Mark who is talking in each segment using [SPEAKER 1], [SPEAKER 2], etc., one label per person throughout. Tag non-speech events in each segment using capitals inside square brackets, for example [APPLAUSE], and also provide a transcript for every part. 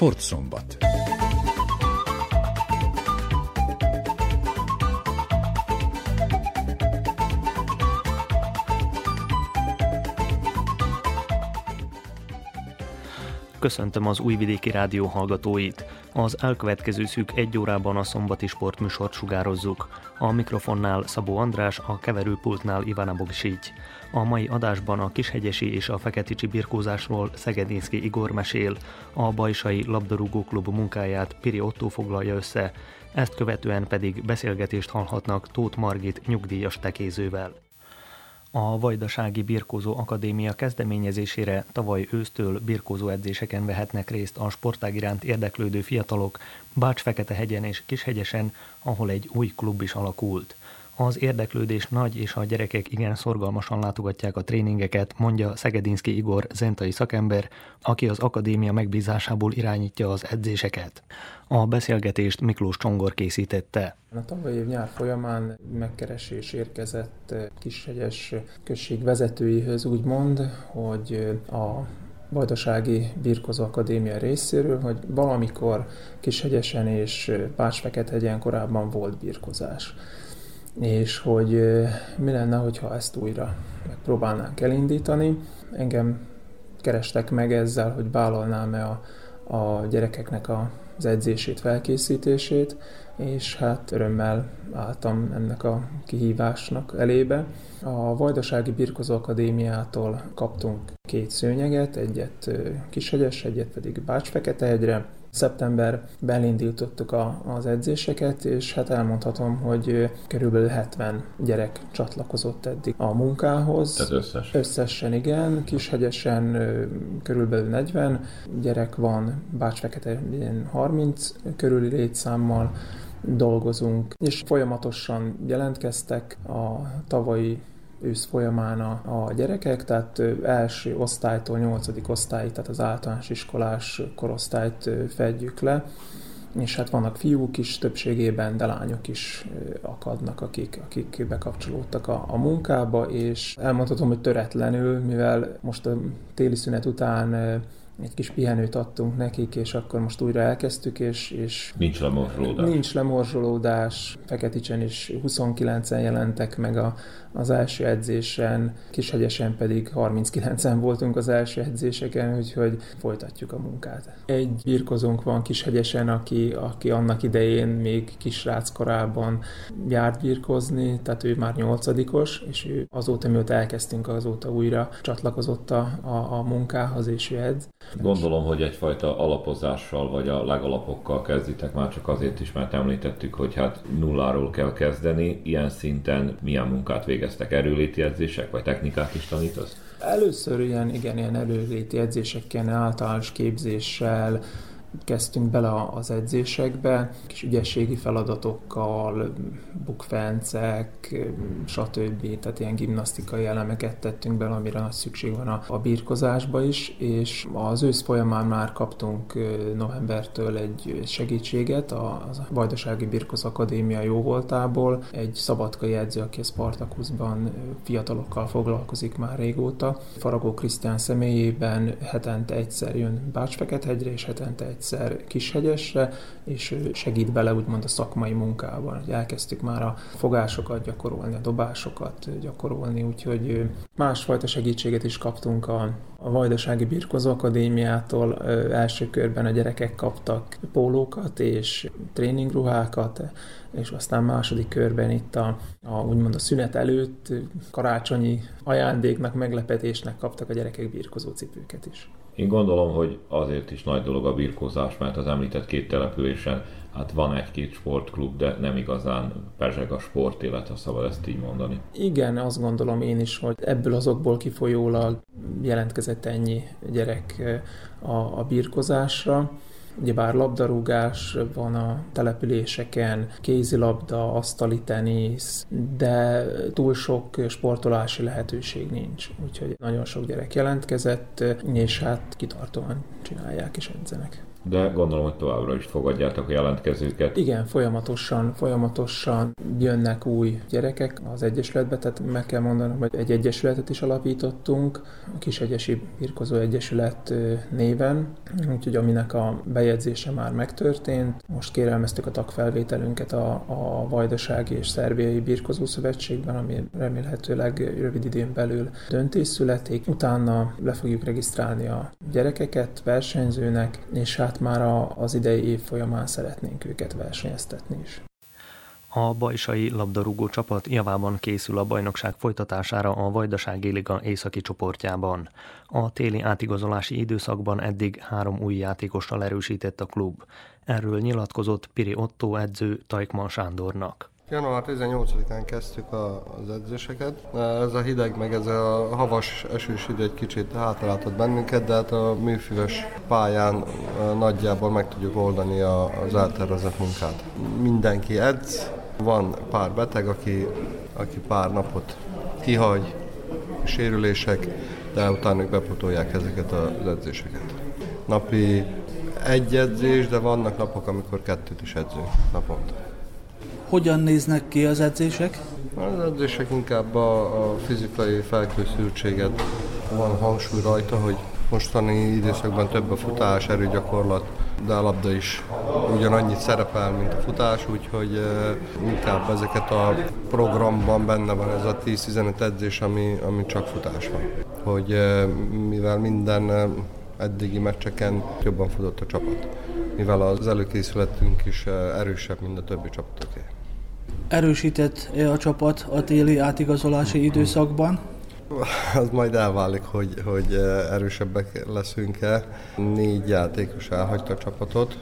[SPEAKER 1] Sportszombat.
[SPEAKER 2] Köszöntöm az Újvidéki Rádió hallgatóit. Az elkövetkező szűk egy órában a szombati sportműsort sugározzuk. A mikrofonnál Szabó András, a keverőpultnál Ivana Bogsigy. A mai adásban a Kishegyesi és a Feketicsi birkózásról Szegedinszki Igor mesél, a Bajsai Labdarúgó Klub munkáját Piri Otto foglalja össze, ezt követően pedig beszélgetést hallhatnak Tóth Margit nyugdíjas tekézővel. A Vajdasági Birkózó Akadémia kezdeményezésére tavaly ősztől birkózó edzéseken vehetnek részt a sportág iránt érdeklődő fiatalok Bács-Fekete-hegyen és Kishegyesen, ahol egy új klub is alakult. Az érdeklődés nagy, és a gyerekek igen szorgalmasan látogatják a tréningeket, mondja Szegedinszki Igor zentai szakember, aki az akadémia megbízásából irányítja az edzéseket. A beszélgetést Miklós Csongor készítette.
[SPEAKER 3] A tavalyi év nyár folyamán megkeresés érkezett Kishegyes község vezetőihöz úgymond, hogy a Vajdasági Birkozó Akadémia részéről, hogy valamikor Kishegyesen és Pácsfekethegyen korábban volt birkozás és hogy mi lenne, hogyha ezt újra megpróbálnánk elindítani. Engem kerestek meg ezzel, hogy vállalnám-e a, a gyerekeknek a, az edzését, felkészítését, és hát örömmel álltam ennek a kihívásnak elébe. A Vajdasági Birkozó Akadémiától kaptunk két szőnyeget, egyet Kishegyes, egyet pedig Bács-Feketehegyre, Szeptemberben indítottuk a, az edzéseket, és hát elmondhatom, hogy körülbelül 70 gyerek csatlakozott eddig a munkához.
[SPEAKER 4] Tehát összes?
[SPEAKER 3] Összesen igen, Kishegyesen körülbelül 40 gyerek van, Bács-Fekete 30 körüli létszámmal dolgozunk, és folyamatosan jelentkeztek a tavalyi ősz folyamán a, a gyerekek, tehát első osztálytól nyolcadik osztályig, tehát az általános iskolás korosztályt fedjük le, és hát vannak fiúk is többségében, de lányok is akadnak, akik, akik bekapcsolódtak a, a munkába, és elmondhatom, hogy töretlenül, mivel most a téli szünet után egy kis pihenőt adtunk nekik, és akkor most újra elkezdtük, és... és
[SPEAKER 4] nincs lemorzsolódás.
[SPEAKER 3] Nincs lemorzsolódás. Feketicsen is 29-en jelentek meg a, az első edzésen, Kishegyesen pedig 39-en voltunk az első edzéseken, úgyhogy folytatjuk a munkát. Egy birkozónk van Kishegyesen, aki, aki annak idején még kisrác korában járt birkozni, tehát ő már nyolcadikos, és ő azóta, mióta elkezdtünk, azóta újra csatlakozott a, a, a munkához, és ő edz.
[SPEAKER 4] Gondolom, hogy egyfajta alapozással vagy a legalapokkal kezditek már csak azért is, mert említettük, hogy hát nulláról kell kezdeni. Ilyen szinten milyen munkát végeztek? Erőléti edzések vagy technikát is tanítasz?
[SPEAKER 3] Először ilyen, igen, ilyen erőléti edzéseken, általános képzéssel, kezdtünk bele az edzésekbe, kis ügyességi feladatokkal, bukfencek, stb. Tehát ilyen gimnasztikai elemeket tettünk bele, amire nagy szükség van a, a birkozásba is, és az ősz folyamán már kaptunk novembertől egy segítséget a, a Vajdasági Birkoz Akadémia jóvoltából, egy szabadkai edző, aki a Spartakuszban fiatalokkal foglalkozik már régóta. Faragó Krisztián személyében hetente egyszer jön Bácsfekethegyre, és hetente egy egyszer Kishegyesre, és segít bele úgymond a szakmai munkában, hogy elkezdtük már a fogásokat gyakorolni, a dobásokat gyakorolni, úgyhogy másfajta segítséget is kaptunk a, a Vajdasági Birkozó Akadémiától. Első körben a gyerekek kaptak pólókat és tréningruhákat, és aztán második körben itt a, a úgymond a szünet előtt karácsonyi ajándéknak, meglepetésnek kaptak a gyerekek birkozó cipőket is.
[SPEAKER 4] Én gondolom, hogy azért is nagy dolog a birkózás, mert az említett két településen hát van egy-két sportklub, de nem igazán pezseg a sportélet, ha szabad ezt így mondani.
[SPEAKER 3] Igen, azt gondolom én is, hogy ebből azokból kifolyólag jelentkezett ennyi gyerek eh, a, a birkozásra. Ugyebár labdarúgás van a településeken, kézilabda, asztali tenisz, de túl sok sportolási lehetőség nincs. Úgyhogy nagyon sok gyerek jelentkezett, és hát kitartóan csinálják és edzenek.
[SPEAKER 4] De gondolom, hogy továbbra is fogadjátok a jelentkezőket.
[SPEAKER 3] Igen, folyamatosan, folyamatosan jönnek új gyerekek az Egyesületbe, tehát meg kell mondanom, hogy egy egyesületet is alapítottunk, a Kisegyesi Birkozó Egyesület néven, úgyhogy aminek a bejegyzése már megtörtént. Most kérelmeztük a tagfelvételünket a, a Vajdasági és Szerbiai Birkozó Szövetségben, ami remélhetőleg rövid idén belül döntés születik. Utána le fogjuk regisztrálni a gyerekeket versenyzőnek, és hát tehát már az idei év folyamán szeretnénk őket versenyeztetni is.
[SPEAKER 2] A bajsai labdarúgó csapat javában készül a bajnokság folytatására a Vajdasági Liga északi csoportjában. A téli átigazolási időszakban eddig három új játékossal erősített a klub. Erről nyilatkozott Piri Otto edző Tajkman Sándornak.
[SPEAKER 1] Január 18-án kezdtük a, az edzéseket. Ez a hideg, meg ez a havas esős idő egy kicsit hátráltott bennünket, de hát a műfüves pályán nagyjából meg tudjuk oldani az eltervezett munkát. Mindenki edz, van pár beteg, aki, aki pár napot kihagy, sérülések, de utána ők bepotolják ezeket az edzéseket. Napi egy edzés, de vannak napok, amikor kettőt is edzünk naponta.
[SPEAKER 5] Hogyan néznek ki az edzések?
[SPEAKER 1] Az edzések inkább a, a fizikai felkészültséget van hangsúly rajta, hogy mostani időszakban több a futás, erőgyakorlat, de a labda is ugyanannyit szerepel, mint a futás, úgyhogy inkább ezeket a programban benne van ez a 10-15 edzés, ami, ami csak futás van. Hogy mivel minden eddigi meccseken jobban futott a csapat, mivel az előkészületünk is erősebb, mint a többi csapatoké.
[SPEAKER 5] Erősített a csapat a téli átigazolási időszakban?
[SPEAKER 1] Az majd elválik, hogy, hogy erősebbek leszünk-e. Négy játékos elhagyta a csapatot,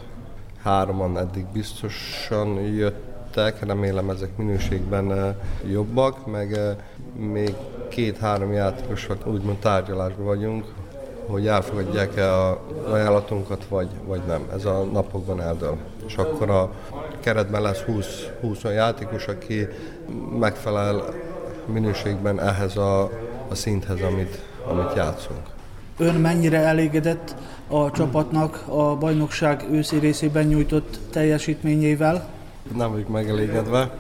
[SPEAKER 1] hároman eddig biztosan jöttek, remélem ezek minőségben jobbak, meg még két-három játékos úgymond tárgyalásban vagyunk, hogy elfogadják-e a ajánlatunkat, vagy, vagy nem. Ez a napokban eldől. És akkor a keretben lesz 20, 20 olyan játékos, aki megfelel minőségben ehhez a, a szinthez, amit, amit játszunk.
[SPEAKER 5] Ön mennyire elégedett a csapatnak a bajnokság őszi részében nyújtott teljesítményével?
[SPEAKER 1] Nem vagyok megelégedve.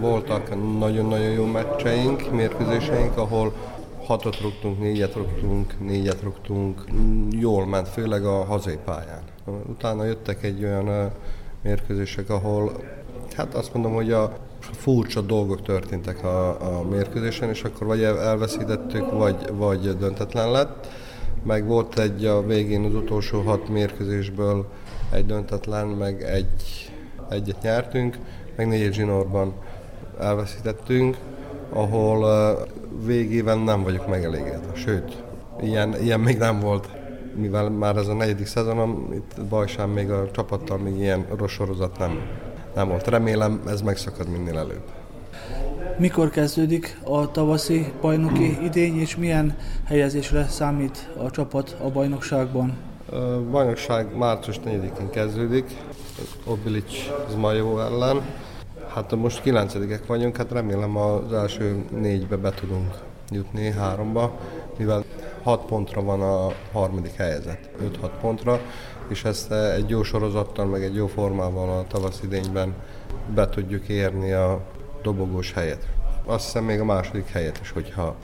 [SPEAKER 1] Voltak nagyon-nagyon jó meccseink, mérkőzéseink, ahol hatot rúgtunk, négyet rúgtunk, négyet rúgtunk. Jól ment, főleg a hazai pályán. Utána jöttek egy olyan mérkőzések, ahol hát azt mondom, hogy a furcsa dolgok történtek a, a mérkőzésen, és akkor vagy elveszítettük, vagy, vagy döntetlen lett. Meg volt egy a végén az utolsó hat mérkőzésből egy döntetlen, meg egy, egyet nyertünk, meg négy zsinórban elveszítettünk, ahol végében nem vagyok megelégedve. Sőt, ilyen, ilyen még nem volt mivel már ez a negyedik szezonom, itt Bajsán még a csapattal még ilyen rossz sorozat nem, nem volt. Remélem ez megszakad minél előbb.
[SPEAKER 5] Mikor kezdődik a tavaszi bajnoki idény, és milyen helyezésre számít a csapat a bajnokságban?
[SPEAKER 1] A bajnokság március 4-én kezdődik, Obilic Zmajó ellen. Hát most kilencedikek vagyunk, hát remélem az első négybe be tudunk jutni, háromba, mivel 6 pontra van a harmadik helyezett, 5-6 pontra, és ezt egy jó sorozattal, meg egy jó formával a tavasz idényben be tudjuk érni a dobogós helyet. Azt hiszem még a második helyet is, hogyha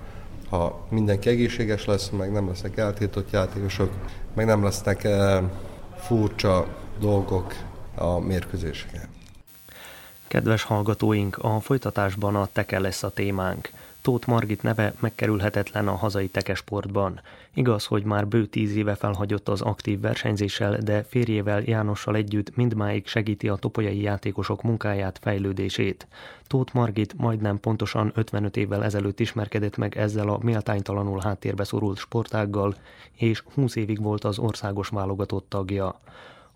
[SPEAKER 1] ha mindenki egészséges lesz, meg nem lesznek eltiltott játékosok, meg nem lesznek e, furcsa dolgok a mérkőzéseken.
[SPEAKER 2] Kedves hallgatóink, a folytatásban a teke lesz a témánk. Tóth Margit neve megkerülhetetlen a hazai tekesportban. Igaz, hogy már bő tíz éve felhagyott az aktív versenyzéssel, de férjével Jánossal együtt mindmáig segíti a topolyai játékosok munkáját, fejlődését. Tóth Margit majdnem pontosan 55 évvel ezelőtt ismerkedett meg ezzel a méltánytalanul háttérbe szorult sportággal, és 20 évig volt az országos válogatott tagja.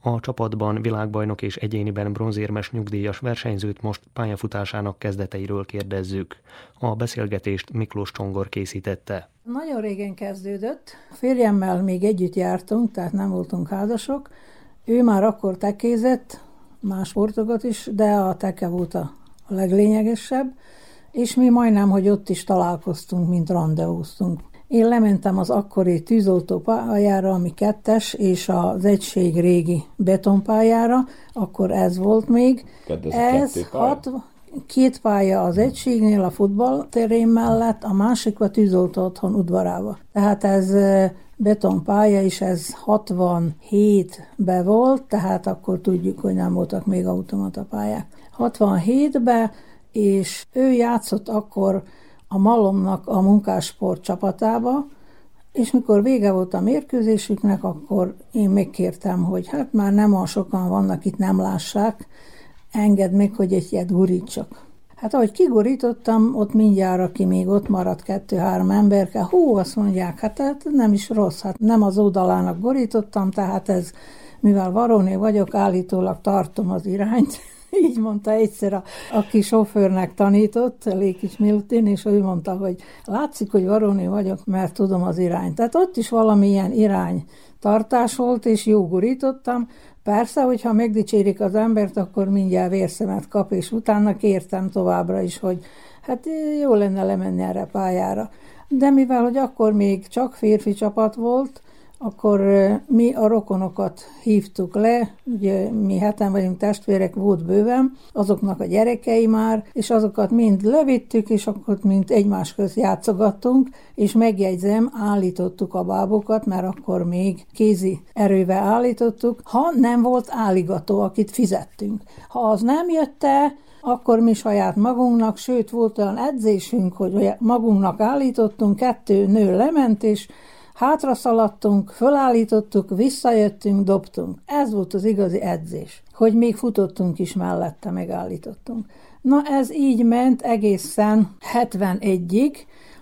[SPEAKER 2] A csapatban világbajnok és egyéniben bronzérmes nyugdíjas versenyzőt most pályafutásának kezdeteiről kérdezzük. A beszélgetést Miklós Csongor készítette.
[SPEAKER 6] Nagyon régen kezdődött. Férjemmel még együtt jártunk, tehát nem voltunk házasok. Ő már akkor tekézett, más sportokat is, de a teke volt a leglényegesebb, és mi majdnem, hogy ott is találkoztunk, mint randeóztunk. Én lementem az akkori tűzoltó pályára, ami kettes, és az egység régi betonpályára, akkor ez volt még.
[SPEAKER 4] ez hat,
[SPEAKER 6] két pálya az egységnél, a futballterén mellett, a másik a tűzoltó otthon udvarába. Tehát ez betonpálya, és ez 67-be volt, tehát akkor tudjuk, hogy nem voltak még automata pályák. 67-be, és ő játszott akkor a Malomnak a munkásport csapatába, és mikor vége volt a mérkőzésüknek, akkor én megkértem, hogy hát már nem olyan sokan vannak itt, nem lássák, engedd meg, hogy egy ilyet gurítsak. Hát ahogy kigurítottam, ott mindjárt, aki még ott maradt, kettő-három emberke, hú, azt mondják, hát, hát nem is rossz, hát nem az oldalának gurítottam, tehát ez, mivel varóné vagyok, állítólag tartom az irányt, [LAUGHS] így mondta egyszer, a, aki sofőrnek tanított, Lékics Milutin, és ő mondta, hogy látszik, hogy varóni vagyok, mert tudom az irányt. Tehát ott is valamilyen irány tartás volt, és jó gurítottam. Persze, hogyha megdicsérik az embert, akkor mindjárt vérszemet kap, és utána kértem továbbra is, hogy hát jó lenne lemenni erre pályára. De mivel, hogy akkor még csak férfi csapat volt, akkor mi a rokonokat hívtuk le, ugye mi heten vagyunk testvérek, volt bőven, azoknak a gyerekei már, és azokat mind levittük, és akkor mind egymás közt játszogattunk, és megjegyzem, állítottuk a bábokat, mert akkor még kézi erővel állítottuk, ha nem volt álligató, akit fizettünk. Ha az nem jött el, akkor mi saját magunknak, sőt volt olyan edzésünk, hogy magunknak állítottunk, kettő nő lement, és Hátra szaladtunk, fölállítottuk, visszajöttünk, dobtunk. Ez volt az igazi edzés, hogy még futottunk is mellette, megállítottunk. Na ez így ment egészen 71-ig,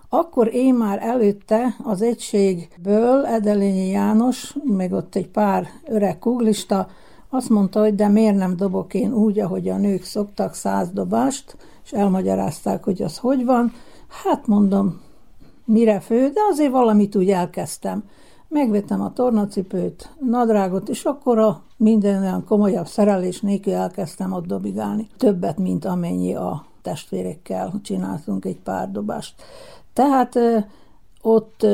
[SPEAKER 6] akkor én már előtte az egységből Edelényi János, meg ott egy pár öreg kuglista, azt mondta, hogy de miért nem dobok én úgy, ahogy a nők szoktak száz dobást, és elmagyarázták, hogy az hogy van. Hát mondom, mire fő, de azért valamit úgy elkezdtem. Megvettem a tornacipőt, nadrágot, és akkor a minden olyan komolyabb szerelés nélkül elkezdtem ott dobigálni. Többet, mint amennyi a testvérekkel csináltunk egy pár dobást. Tehát ott,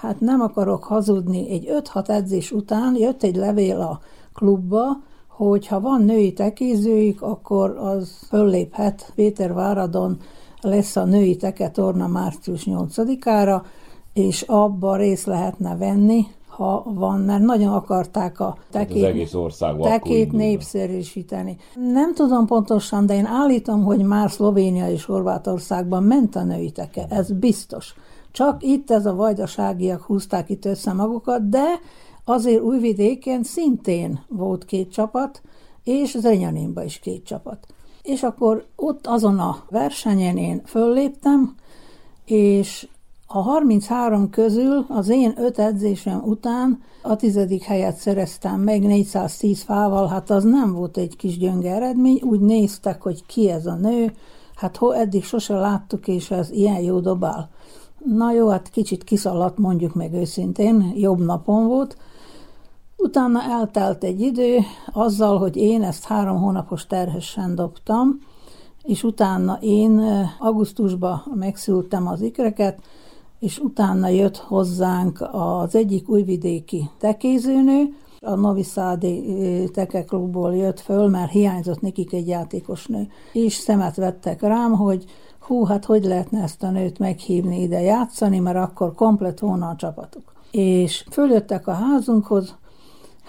[SPEAKER 6] hát nem akarok hazudni, egy 5-6 edzés után jött egy levél a klubba, hogy ha van női tekézőik, akkor az fölléphet Péterváradon lesz a női teketorna március 8-ára, és abba részt lehetne venni, ha van, mert nagyon akarták a tekét,
[SPEAKER 4] az egész
[SPEAKER 6] tekét népszerűsíteni. Nem tudom pontosan, de én állítom, hogy már Szlovénia és Horvátországban ment a női teke, ez biztos. Csak itt ez a vajdaságiak húzták itt össze magukat, de azért újvidéken szintén volt két csapat, és Zrenyaninban is két csapat. És akkor ott azon a versenyen én fölléptem, és a 33 közül az én öt edzésem után a tizedik helyet szereztem meg 410 fával, hát az nem volt egy kis gyönge eredmény, úgy néztek, hogy ki ez a nő, hát ho eddig sose láttuk, és ez ilyen jó dobál. Na jó, hát kicsit kiszaladt, mondjuk meg őszintén, jobb napon volt, Utána eltelt egy idő azzal, hogy én ezt három hónapos terhesen dobtam, és utána én augusztusban megszültem az ikreket, és utána jött hozzánk az egyik újvidéki tekézőnő, a Noviszádi tekeklubból jött föl, mert hiányzott nekik egy játékosnő. És szemet vettek rám, hogy hú, hát hogy lehetne ezt a nőt meghívni ide játszani, mert akkor komplet volna a csapatuk. És följöttek a házunkhoz,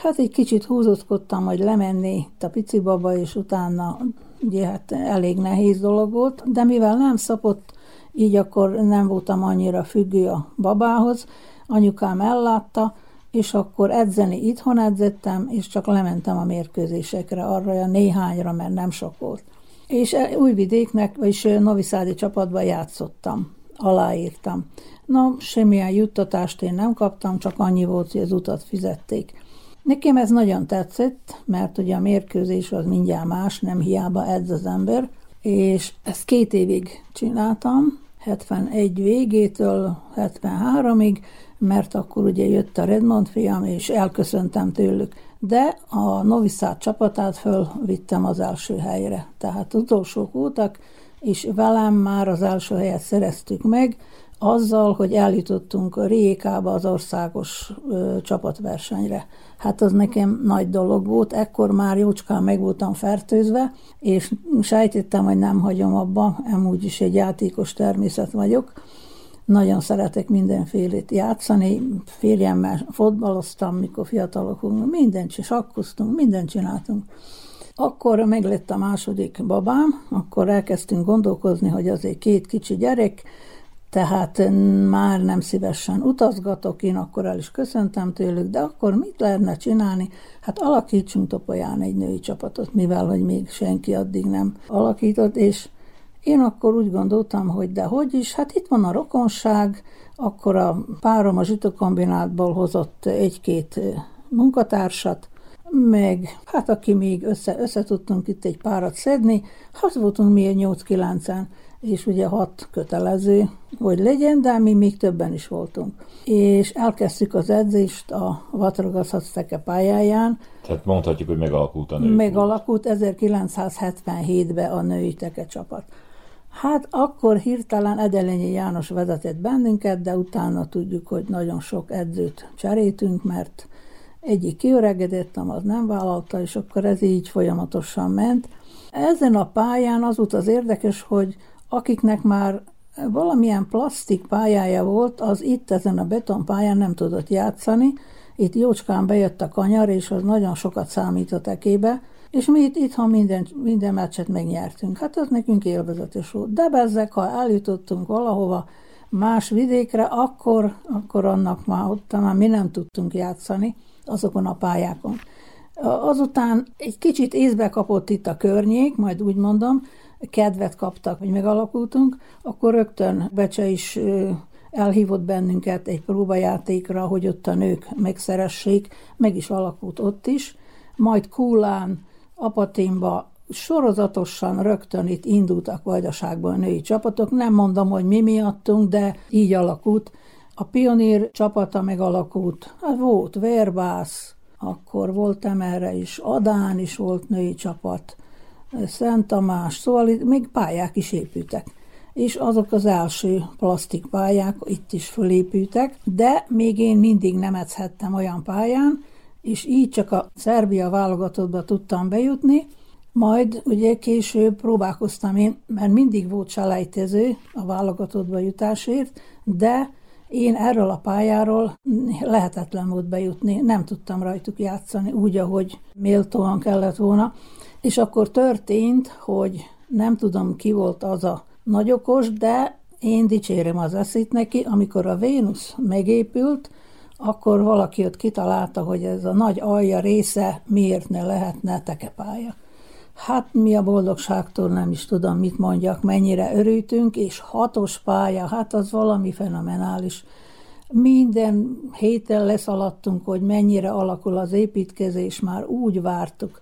[SPEAKER 6] Hát egy kicsit húzózkodtam, hogy lemenni a pici baba, és utána ugye hát elég nehéz dolog volt, de mivel nem szapott, így akkor nem voltam annyira függő a babához, anyukám ellátta, és akkor edzeni itthon edzettem, és csak lementem a mérkőzésekre, arra a néhányra, mert nem sok volt. És e, Újvidéknek, vagyis Noviszádi csapatban játszottam, aláírtam. No, semmilyen juttatást én nem kaptam, csak annyi volt, hogy az utat fizették. Nekem ez nagyon tetszett, mert ugye a mérkőzés az mindjárt más, nem hiába edz az ember, és ezt két évig csináltam, 71 végétől 73-ig, mert akkor ugye jött a Redmond fiam, és elköszöntem tőlük. De a Noviszát csapatát fölvittem az első helyre. Tehát utolsók voltak, és velem már az első helyet szereztük meg, azzal, hogy eljutottunk a Riékába az országos ö, csapatversenyre. Hát az nekem nagy dolog volt, ekkor már jócskán meg voltam fertőzve, és sejtettem, hogy nem hagyom abba, amúgy is egy játékos természet vagyok. Nagyon szeretek mindenfélét játszani, férjemmel fotbaloztam, mikor fiatalok voltunk, mindent sakkoztunk, mindent csináltunk. Akkor meglett a második babám, akkor elkezdtünk gondolkozni, hogy azért két kicsi gyerek, tehát már nem szívesen utazgatok, én akkor el is köszöntem tőlük, de akkor mit lehetne csinálni? Hát alakítsunk Topolyán egy női csapatot, mivel hogy még senki addig nem alakított, és én akkor úgy gondoltam, hogy de hogy is, hát itt van a rokonság, akkor a párom a zsitokombinátból hozott egy-két munkatársat, meg hát aki még össze, össze tudtunk itt egy párat szedni, hát voltunk mi egy 8-9-en, és ugye hat kötelező, hogy legyen, de mi még többen is voltunk. És elkezdtük az edzést a Vatragaszhatszteke pályáján.
[SPEAKER 4] Tehát mondhatjuk, hogy megalakult a női
[SPEAKER 6] Megalakult 1977-ben a női teke csapat. Hát akkor hirtelen Edelényi János vezetett bennünket, de utána tudjuk, hogy nagyon sok edzőt cseréltünk, mert egyik kiöregedett, az nem vállalta, és akkor ez így folyamatosan ment. Ezen a pályán az volt az érdekes, hogy akiknek már valamilyen plastik pályája volt, az itt ezen a betonpályán nem tudott játszani. Itt jócskán bejött a kanyar, és az nagyon sokat számított ekébe, és mi itt itthon minden, minden meccset megnyertünk. Hát az nekünk élvezetes volt. De bezzek, ha eljutottunk valahova más vidékre, akkor, akkor annak már ott már mi nem tudtunk játszani azokon a pályákon. Azután egy kicsit észbe kapott itt a környék, majd úgy mondom, kedvet kaptak, hogy megalakultunk, akkor rögtön Becse is elhívott bennünket egy próbajátékra, hogy ott a nők megszeressék, meg is alakult ott is. Majd Kúlán, Apaténba sorozatosan rögtön itt indultak Vajdaságban a női csapatok. Nem mondom, hogy mi miattunk, de így alakult. A pionír csapata megalakult. Hát volt Verbász, akkor voltam erre is, Adán is volt női csapat, Szent Tamás, szóval itt még pályák is épültek. És azok az első plastik pályák itt is fölépültek, de még én mindig nem edzhettem olyan pályán, és így csak a Szerbia válogatottba tudtam bejutni, majd ugye később próbálkoztam én, mert mindig volt selejtező a válogatottba jutásért, de én erről a pályáról lehetetlen volt bejutni, nem tudtam rajtuk játszani úgy, ahogy méltóan kellett volna. És akkor történt, hogy nem tudom ki volt az a nagyokos, de én dicsérem az eszét neki, amikor a Vénusz megépült, akkor valaki ott kitalálta, hogy ez a nagy alja része miért ne lehetne tekepálya. Hát mi a boldogságtól nem is tudom, mit mondjak, mennyire örültünk, és hatos pálya, hát az valami fenomenális. Minden héten leszaladtunk, hogy mennyire alakul az építkezés, már úgy vártuk.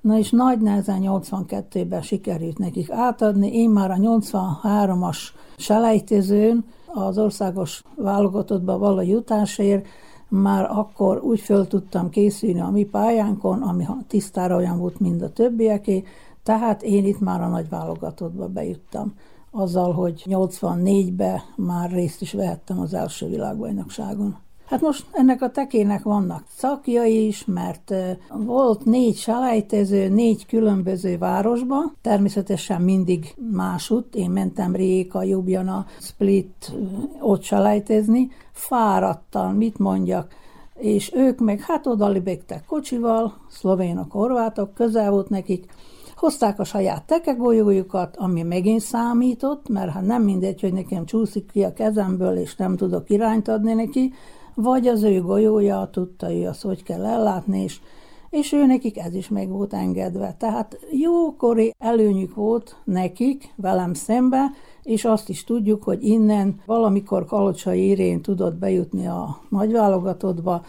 [SPEAKER 6] Na és nagy nehezen 82-ben sikerült nekik átadni. Én már a 83-as selejtezőn az országos válogatottba való jutásért már akkor úgy föl tudtam készülni a mi pályánkon, ami tisztára olyan volt, mint a többieké, tehát én itt már a nagy válogatottba bejuttam. Azzal, hogy 84-ben már részt is vehettem az első világbajnokságon. Hát most ennek a tekének vannak szakjai is, mert volt négy selejtező, négy különböző városba, természetesen mindig másút. Én mentem Réka, Jubjana, Split, ott selejtezni, fáradtan, mit mondjak, és ők meg hát oda libegtek kocsival, szlovénok, horvátok, közel volt nekik, hozták a saját tekegolyójukat, ami megint számított, mert hát nem mindegy, hogy nekem csúszik ki a kezemből, és nem tudok irányt adni neki, vagy az ő golyója tudta ő azt, hogy kell ellátni, és, és ő nekik ez is meg volt engedve. Tehát jókori előnyük volt nekik, velem szembe, és azt is tudjuk, hogy innen valamikor Kalocsai Irén tudott bejutni a nagyválogatottba,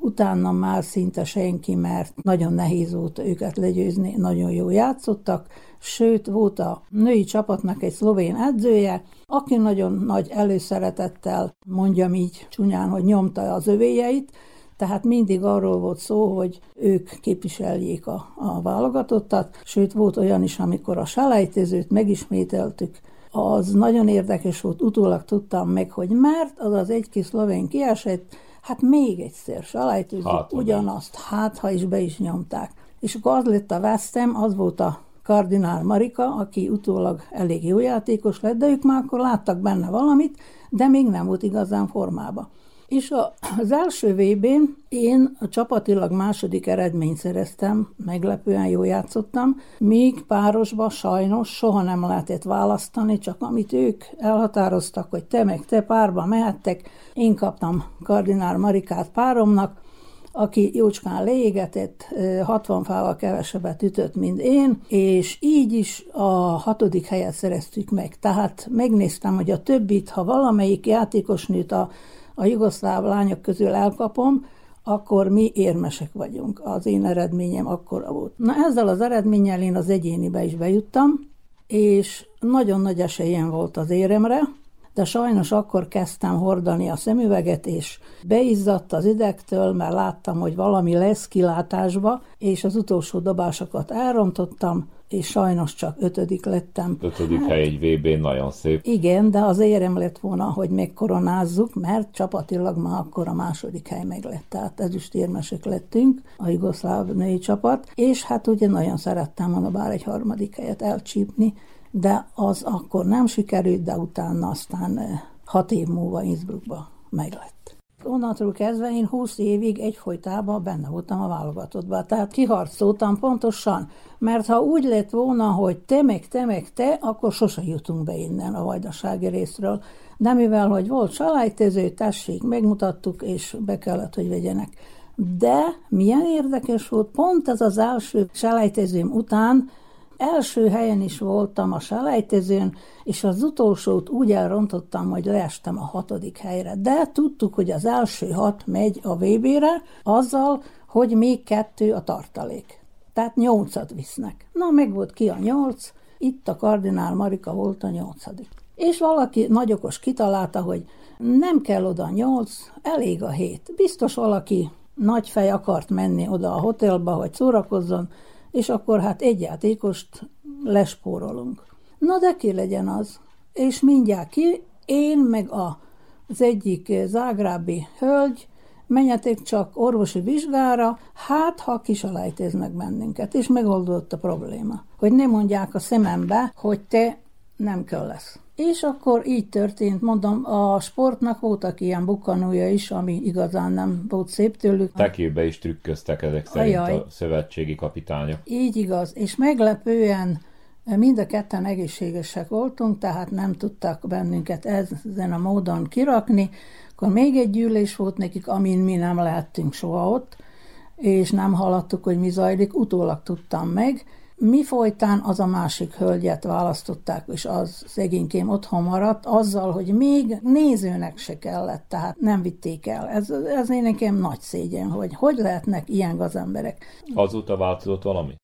[SPEAKER 6] utána már szinte senki, mert nagyon nehéz volt őket legyőzni, nagyon jó játszottak, sőt volt a női csapatnak egy szlovén edzője, aki nagyon nagy előszeretettel, mondjam így csúnyán, hogy nyomta az övéjeit, tehát mindig arról volt szó, hogy ők képviseljék a, a válogatottat, sőt volt olyan is, amikor a selejtezőt megismételtük, az nagyon érdekes volt, utólag tudtam meg, hogy mert az az egy kis szlovén kiesett, hát még egyszer salajtőzik hát, ugyanazt, hát ha is be is nyomták. És akkor az lett a vesztem, az volt a Kardinál Marika, aki utólag elég jó játékos lett, de ők már akkor láttak benne valamit, de még nem volt igazán formába. És az első VB-n én a csapatilag második eredményt szereztem, meglepően jól játszottam, míg párosba sajnos soha nem lehetett választani, csak amit ők elhatároztak, hogy te meg te párba mehettek, én kaptam Kardinál Marikát páromnak, aki jócskán leégetett, 60 fával kevesebbet ütött, mint én, és így is a hatodik helyet szereztük meg. Tehát megnéztem, hogy a többit, ha valamelyik játékosnőt a, a jugoszláv lányok közül elkapom, akkor mi érmesek vagyunk. Az én eredményem akkora volt. Na ezzel az eredménnyel én az egyénibe is bejuttam, és nagyon nagy esélyem volt az éremre, de sajnos akkor kezdtem hordani a szemüveget, és beizzadt az idegtől, mert láttam, hogy valami lesz kilátásba, és az utolsó dobásokat elrontottam, és sajnos csak ötödik lettem.
[SPEAKER 4] Ötödik hát, hely egy vb nagyon szép.
[SPEAKER 6] Igen, de az érem lett volna, hogy megkoronázzuk, mert csapatilag már akkor a második hely meg lett. Tehát ezüstérmesek lettünk, a jugoszláv női csapat, és hát ugye nagyon szerettem volna bár egy harmadik helyet elcsípni, de az akkor nem sikerült, de utána aztán eh, hat év múlva Innsbruckba meglett. Onnantól kezdve én 20 évig egyfolytában benne voltam a válogatottban. Tehát kiharcoltam pontosan, mert ha úgy lett volna, hogy te meg te meg te, akkor sose jutunk be innen a vajdasági részről. De mivel, hogy volt salajtező, tessék, megmutattuk, és be kellett, hogy vegyenek. De milyen érdekes volt, pont ez az első selejtezőm után Első helyen is voltam a selejtezőn, és az utolsót úgy elrontottam, hogy leestem a hatodik helyre. De tudtuk, hogy az első hat megy a VB-re, azzal, hogy még kettő a tartalék. Tehát nyolcat visznek. Na, meg volt ki a nyolc, itt a kardinál Marika volt a nyolcadik. És valaki nagyokos kitalálta, hogy nem kell oda nyolc, elég a hét. Biztos valaki nagy fej akart menni oda a hotelba, hogy szórakozzon, és akkor hát egy játékost lespórolunk. Na de ki legyen az? És mindjárt ki, én meg a, az egyik zágrábi hölgy, menjetek csak orvosi vizsgára, hát ha kisalejteznek bennünket, és megoldott a probléma. Hogy ne mondják a szemembe, hogy te nem kell lesz. És akkor így történt, mondom, a sportnak voltak ilyen bukkanója is, ami igazán nem volt szép tőlük.
[SPEAKER 4] Tekélbe is trükköztek ezek szerint Ajaj. a szövetségi kapitányok.
[SPEAKER 6] Így igaz, és meglepően mind a ketten egészségesek voltunk, tehát nem tudtak bennünket ezen a módon kirakni. Akkor még egy gyűlés volt nekik, amin mi nem lehettünk soha ott, és nem hallottuk, hogy mi zajlik, utólag tudtam meg, mi folytán az a másik hölgyet választották, és az szegénykém otthon maradt, azzal, hogy még nézőnek se kellett, tehát nem vitték el. Ez, ez én nekem nagy szégyen, hogy hogy lehetnek ilyen gazemberek.
[SPEAKER 4] Azóta változott valami?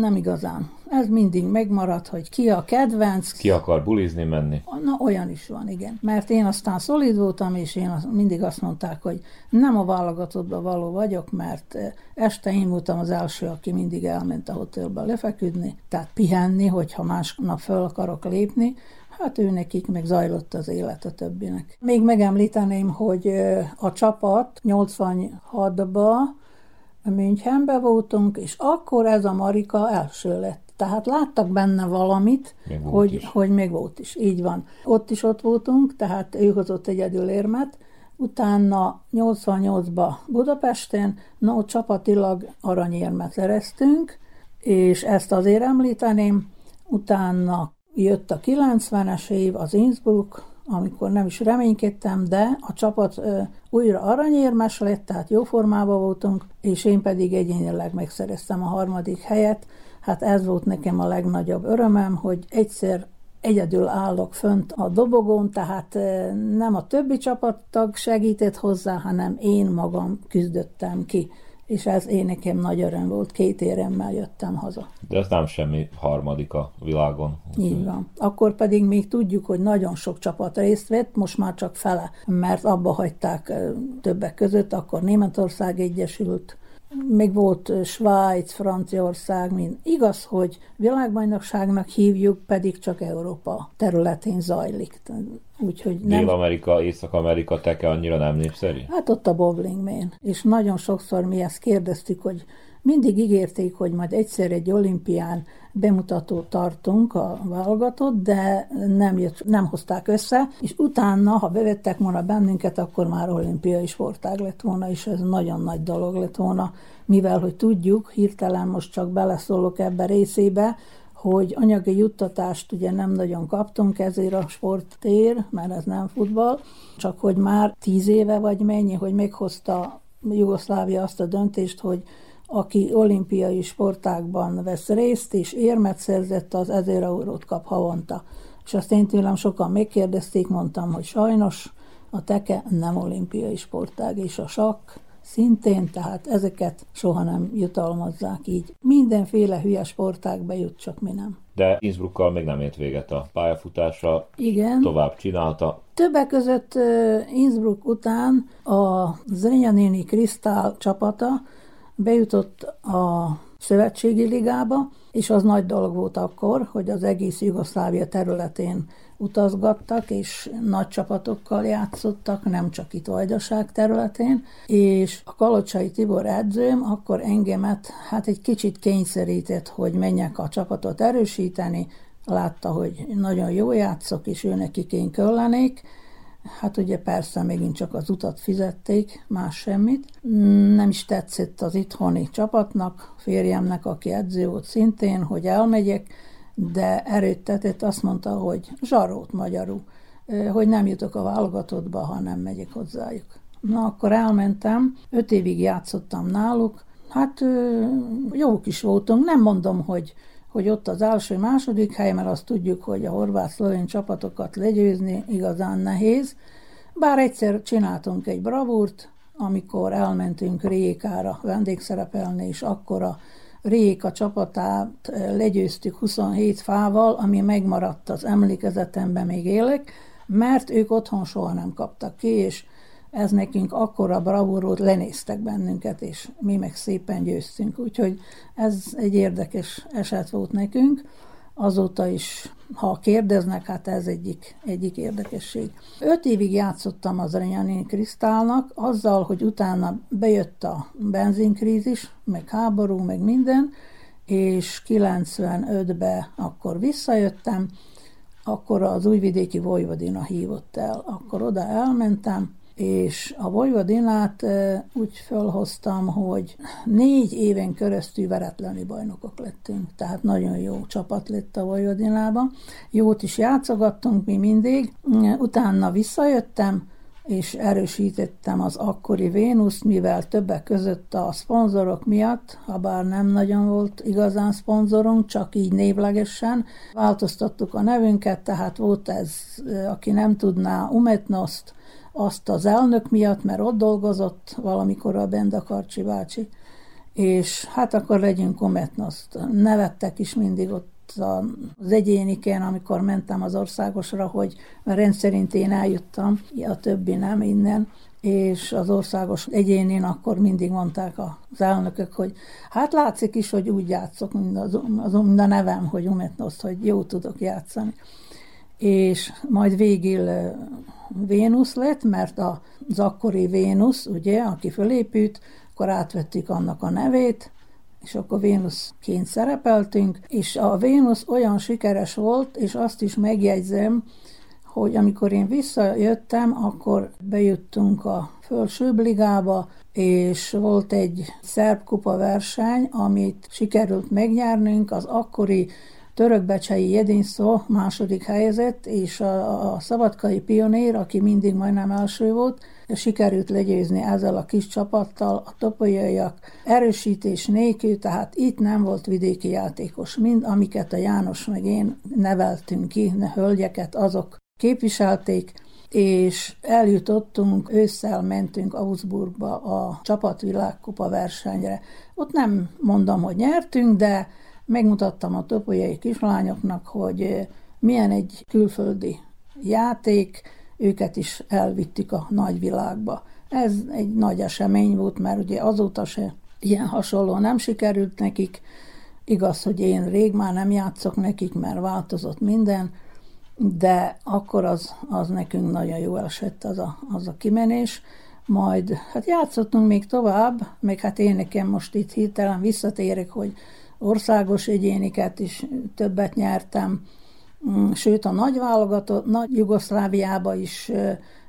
[SPEAKER 6] Nem igazán. Ez mindig megmarad, hogy ki a kedvenc.
[SPEAKER 4] Ki akar bulizni menni?
[SPEAKER 6] Na, olyan is van, igen. Mert én aztán szolid voltam, és én mindig azt mondták, hogy nem a válogatottba való vagyok, mert este én voltam az első, aki mindig elment a hotelbe lefeküdni, tehát pihenni, hogyha másnap föl akarok lépni, Hát ő nekik meg zajlott az élet a többinek. Még megemlíteném, hogy a csapat 86-ba Münchenbe voltunk, és akkor ez a Marika első lett. Tehát láttak benne valamit, még hogy, hogy még volt is. Így van. Ott is ott voltunk, tehát ő hozott egyedül érmet. Utána 88-ba Budapesten, no, csapatilag aranyérmet szereztünk, és ezt azért említeném. Utána jött a 90-es év, az Innsbruck, amikor nem is reménykedtem, de a csapat újra aranyérmes lett, tehát jó formában voltunk, és én pedig egyénileg megszereztem a harmadik helyet. Hát ez volt nekem a legnagyobb örömem, hogy egyszer egyedül állok fönt a dobogón, tehát nem a többi csapattag segített hozzá, hanem én magam küzdöttem ki és ez én nekem nagy öröm volt, két éremmel jöttem haza.
[SPEAKER 4] De ez nem semmi harmadik a világon.
[SPEAKER 6] Így van. Akkor pedig még tudjuk, hogy nagyon sok csapat részt vett, most már csak fele, mert abba hagyták többek között, akkor Németország Egyesült, még volt Svájc, Franciaország, mint igaz, hogy világbajnokságnak hívjuk, pedig csak Európa területén zajlik.
[SPEAKER 4] Úgyhogy nem... Dél-Amerika, Észak-Amerika teke annyira nem népszerű?
[SPEAKER 6] Hát ott a bowling main. És nagyon sokszor mi ezt kérdeztük, hogy mindig ígérték, hogy majd egyszer egy olimpián bemutatót tartunk a válogatott, de nem, jött, nem hozták össze, és utána, ha bevettek volna bennünket, akkor már olimpiai sportág lett volna, és ez nagyon nagy dolog lett volna, mivel, hogy tudjuk, hirtelen most csak beleszólok ebbe részébe, hogy anyagi juttatást ugye nem nagyon kaptunk ezért a sporttér, mert ez nem futball, csak hogy már tíz éve vagy mennyi, hogy meghozta Jugoszlávia azt a döntést, hogy aki olimpiai sportákban vesz részt, és érmet szerzett, az 1000 eurót kap havonta. És azt én tőlem sokan megkérdezték, mondtam, hogy sajnos a teke nem olimpiai sportág, és a sakk szintén, tehát ezeket soha nem jutalmazzák így. Mindenféle hülye sportág bejut, csak mi nem.
[SPEAKER 4] De Innsbruckkal még nem ért véget a pályafutása.
[SPEAKER 6] Igen.
[SPEAKER 4] Tovább csinálta.
[SPEAKER 6] Többek között Innsbruck után a Zrenjanini Krisztál csapata bejutott a szövetségi ligába, és az nagy dolog volt akkor, hogy az egész Jugoszlávia területén utazgattak, és nagy csapatokkal játszottak, nem csak itt Vajdaság területén, és a Kalocsai Tibor edzőm akkor engemet hát egy kicsit kényszerített, hogy menjek a csapatot erősíteni, látta, hogy nagyon jó játszok, és ő nekik én köllenék, Hát ugye persze megint csak az utat fizették, más semmit. Nem is tetszett az itthoni csapatnak, férjemnek, aki edző volt szintén, hogy elmegyek, de erőttetett, azt mondta, hogy zsarót magyarul, hogy nem jutok a válogatottba, ha nem megyek hozzájuk. Na, akkor elmentem, öt évig játszottam náluk, hát jók is voltunk, nem mondom, hogy hogy ott az első, második hely, mert azt tudjuk, hogy a horvát-szlovén csapatokat legyőzni igazán nehéz. Bár egyszer csináltunk egy bravúrt, amikor elmentünk Rékára vendégszerepelni, és akkor a Réka csapatát eh, legyőztük 27 fával, ami megmaradt az emlékezetemben még élek, mert ők otthon soha nem kaptak ki, és ez nekünk akkora bravúr lenéztek bennünket, és mi meg szépen győztünk. Úgyhogy ez egy érdekes eset volt nekünk. Azóta is, ha kérdeznek, hát ez egyik, egyik érdekesség. Öt évig játszottam az Renyanin Krisztálnak, azzal, hogy utána bejött a benzinkrízis, meg háború, meg minden, és 95-ben akkor visszajöttem, akkor az újvidéki Vojvodina hívott el. Akkor oda elmentem, és a Vojvodinát úgy felhoztam, hogy négy éven keresztül veretleni bajnokok lettünk, tehát nagyon jó csapat lett a Vojvodinában. Jót is játszogattunk mi mindig, utána visszajöttem, és erősítettem az akkori Vénuszt, mivel többek között a szponzorok miatt, ha bár nem nagyon volt igazán szponzorunk, csak így névlegesen, változtattuk a nevünket, tehát volt ez, aki nem tudná, Umetnoszt, azt az elnök miatt, mert ott dolgozott valamikor a Benda Karcsi bácsi, és hát akkor legyünk kometnoszt. Nevettek is mindig ott az egyéniken, amikor mentem az országosra, hogy rendszerint én eljuttam, a többi nem innen, és az országos egyénén akkor mindig mondták az elnökök, hogy hát látszik is, hogy úgy játszok, mint, az, a nevem, hogy Umetnoszt, hogy jó tudok játszani. És majd végül Vénusz lett, mert az akkori Vénusz, ugye, aki fölépült, akkor átvettük annak a nevét, és akkor Vénuszként szerepeltünk, és a Vénusz olyan sikeres volt, és azt is megjegyzem, hogy amikor én visszajöttem, akkor bejuttunk a felsőbb ligába, és volt egy szerb kupa verseny, amit sikerült megnyernünk, az akkori Törökbecsei Jedinszó második helyezett, és a, a szabadkai pionér, aki mindig majdnem első volt, sikerült legyőzni ezzel a kis csapattal, a topolyaiak erősítés nélkül, tehát itt nem volt vidéki játékos. Mind amiket a János meg én neveltünk ki, ne hölgyeket, azok képviselték, és eljutottunk, ősszel mentünk Augsburgba a csapatvilágkupa versenyre. Ott nem mondom, hogy nyertünk, de megmutattam a topolyai kislányoknak, hogy milyen egy külföldi játék, őket is elvittük a nagyvilágba. Ez egy nagy esemény volt, mert ugye azóta se ilyen hasonló nem sikerült nekik. Igaz, hogy én rég már nem játszok nekik, mert változott minden, de akkor az, az nekünk nagyon jó esett az a, az a kimenés. Majd hát játszottunk még tovább, még hát én nekem most itt hirtelen visszatérek, hogy országos egyéniket is többet nyertem, mm, sőt a nagy válogatott, nagy Jugoszláviába is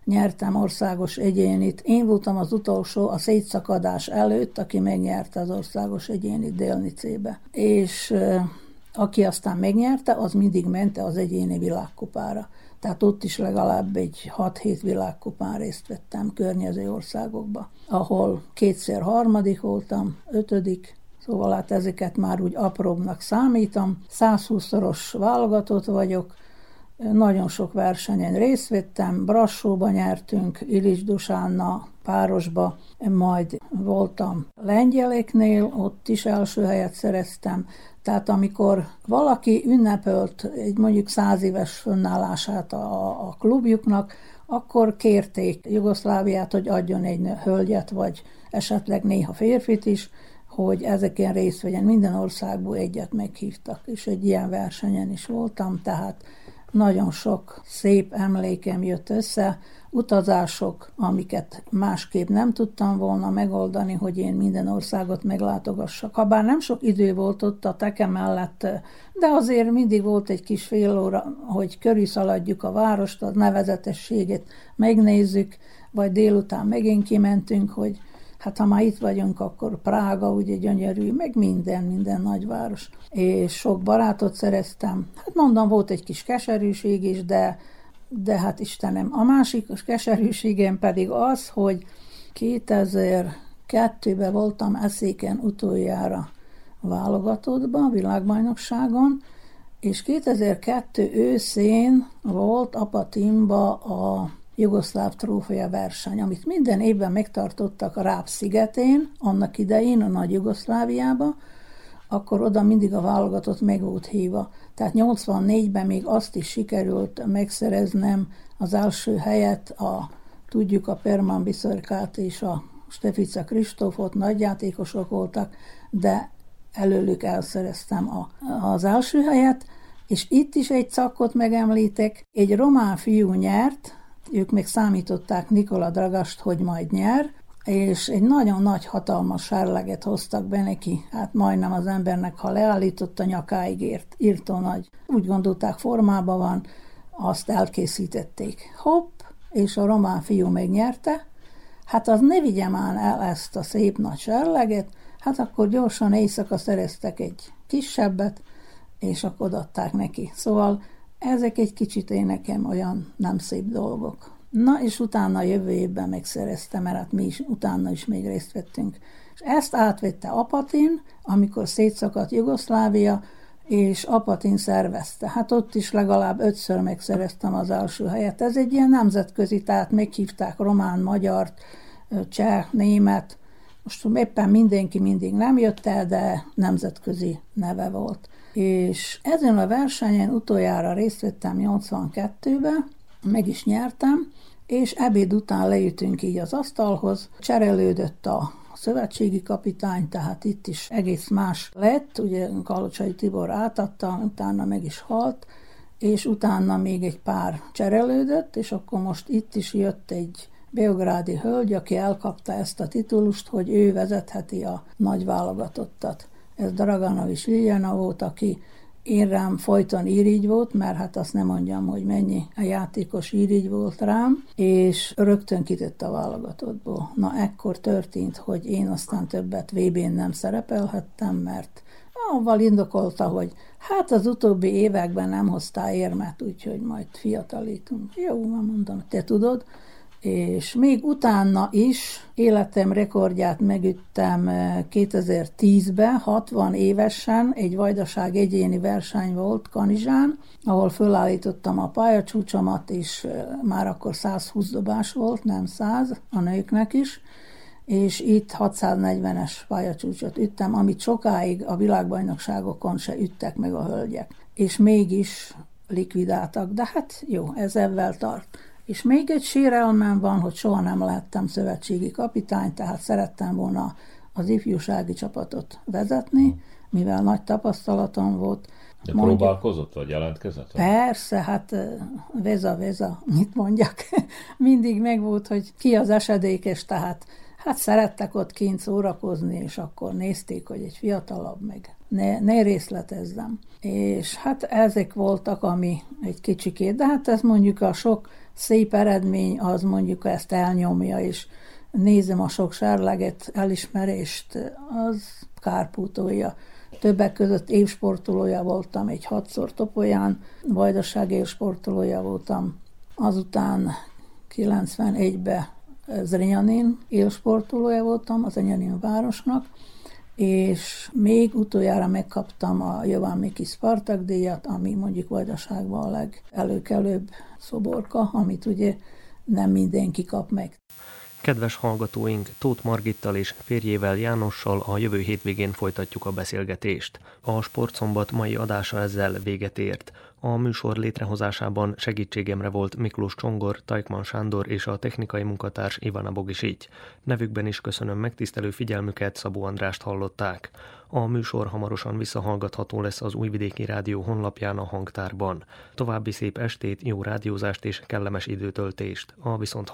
[SPEAKER 6] nyertem országos egyénit. Én voltam az utolsó a szétszakadás előtt, aki megnyerte az országos egyénit Délnicébe. És aki aztán megnyerte, az mindig mente az egyéni világkupára. Tehát ott is legalább egy 6-7 világkupán részt vettem környező országokba, ahol kétszer harmadik voltam, ötödik, Szóval hát ezeket már úgy apróbbnak számítom. 120-szoros válogatott vagyok, nagyon sok versenyen részt vettem, Brassóba nyertünk, Ilis Dusánna párosba, majd voltam lengyeleknél, ott is első helyet szereztem, tehát amikor valaki ünnepölt egy mondjuk száz éves fönnállását a, a klubjuknak, akkor kérték Jugoszláviát, hogy adjon egy hölgyet, vagy esetleg néha férfit is, hogy ezeken részt vegyen. Minden országból egyet meghívtak, és egy ilyen versenyen is voltam, tehát nagyon sok szép emlékem jött össze, utazások, amiket másképp nem tudtam volna megoldani, hogy én minden országot meglátogassak. Habár nem sok idő volt ott a teke mellett, de azért mindig volt egy kis fél óra, hogy körülszaladjuk a várost, a nevezetességét megnézzük, vagy délután megint kimentünk, hogy Hát ha már itt vagyunk, akkor Prága ugye gyönyörű, meg minden, minden nagyváros. És sok barátot szereztem. Hát mondom, volt egy kis keserűség is, de, de hát Istenem. A másik keserűségem pedig az, hogy 2002-ben voltam eszéken utoljára válogatottban, világbajnokságon, és 2002 őszén volt Apatimba a jugoszláv trófea verseny, amit minden évben megtartottak a Ráb szigetén, annak idején, a Nagy Jugoszláviába, akkor oda mindig a válogatott meg volt hívva. Tehát 84-ben még azt is sikerült megszereznem az első helyet, a, tudjuk a Perman Biszorkát és a Stefica Kristófot, nagyjátékosok voltak, de előlük elszereztem a, az első helyet, és itt is egy szakot megemlítek, egy román fiú nyert, ők még számították Nikola Dragast, hogy majd nyer, és egy nagyon nagy, hatalmas sárleget hoztak be neki, hát majdnem az embernek, ha leállított a nyakáig ért, írtó nagy. Úgy gondolták, formában van, azt elkészítették. Hopp, és a román fiú megnyerte, hát az ne vigye már el ezt a szép nagy sárleget, hát akkor gyorsan éjszaka szereztek egy kisebbet, és akkor adták neki. Szóval ezek egy kicsit én nekem olyan nem szép dolgok. Na, és utána jövő évben megszereztem, mert hát mi is utána is még részt vettünk. És ezt átvette Apatin, amikor szétszakadt Jugoszlávia, és Apatin szervezte. Hát ott is legalább ötször megszereztem az első helyet. Ez egy ilyen nemzetközi, tehát meghívták román, magyart, cseh, német. Most éppen mindenki mindig nem jött el, de nemzetközi neve volt és ezen a versenyen utoljára részt vettem 82-ben, meg is nyertem, és ebéd után leütünk így az asztalhoz, cserélődött a szövetségi kapitány, tehát itt is egész más lett, ugye Kalocsai Tibor átadta, utána meg is halt, és utána még egy pár cserélődött, és akkor most itt is jött egy beográdi hölgy, aki elkapta ezt a titulust, hogy ő vezetheti a nagy válogatottat ez Draganovics Liljana volt, aki én rám folyton irigy volt, mert hát azt nem mondjam, hogy mennyi a játékos irigy volt rám, és rögtön kitett a válogatottból. Na ekkor történt, hogy én aztán többet VB-n nem szerepelhettem, mert avval indokolta, hogy hát az utóbbi években nem hoztál érmet, úgyhogy majd fiatalítunk. Jó, mondom, te tudod, és még utána is életem rekordját megüttem 2010-ben, eh, 60 évesen, egy vajdaság egyéni verseny volt Kanizsán, ahol fölállítottam a pályacsúcsomat, és eh, már akkor 120 dobás volt, nem 100, a nőknek is, és itt 640-es pályacsúcsot üttem, amit sokáig a világbajnokságokon se üttek meg a hölgyek. És mégis likvidáltak, de hát jó, ez ebben tart. És még egy sérelmem van, hogy soha nem lettem szövetségi kapitány, tehát szerettem volna az ifjúsági csapatot vezetni, mivel nagy tapasztalatom volt.
[SPEAKER 4] De mondjuk, próbálkozott, vagy jelentkezett?
[SPEAKER 6] Persze, hát veza, veza, [LAUGHS] mit mondjak. Mindig megvolt, hogy ki az esedékes, tehát hát szerettek ott kint szórakozni, és akkor nézték, hogy egy fiatalabb, meg ne, ne részletezzem. És hát ezek voltak, ami egy kicsikét, de hát ez mondjuk a sok szép eredmény, az mondjuk ezt elnyomja, és nézem a sok sárleget, elismerést, az kárpótolja. Többek között évsportolója voltam, egy hatszor topolyán, vajdaság évsportolója voltam. Azután 91-ben Zrenyanin élsportolója voltam az Enyanin városnak, és még utoljára megkaptam a Jovan Miki Spartak díjat, ami mondjuk Vajdaságban a legelőkelőbb szoborka, amit ugye nem mindenki kap meg.
[SPEAKER 2] Kedves hallgatóink, Tóth Margittal és férjével Jánossal a jövő hétvégén folytatjuk a beszélgetést. A Sportszombat mai adása ezzel véget ért. A műsor létrehozásában segítségemre volt Miklós Csongor, Tajkman Sándor és a technikai munkatárs Ivana Bogisics. Nevükben is köszönöm megtisztelő figyelmüket, Szabó Andrást hallották. A műsor hamarosan visszahallgatható lesz az Újvidéki Rádió honlapján a hangtárban. További szép estét, jó rádiózást és kellemes időtöltést a viszont.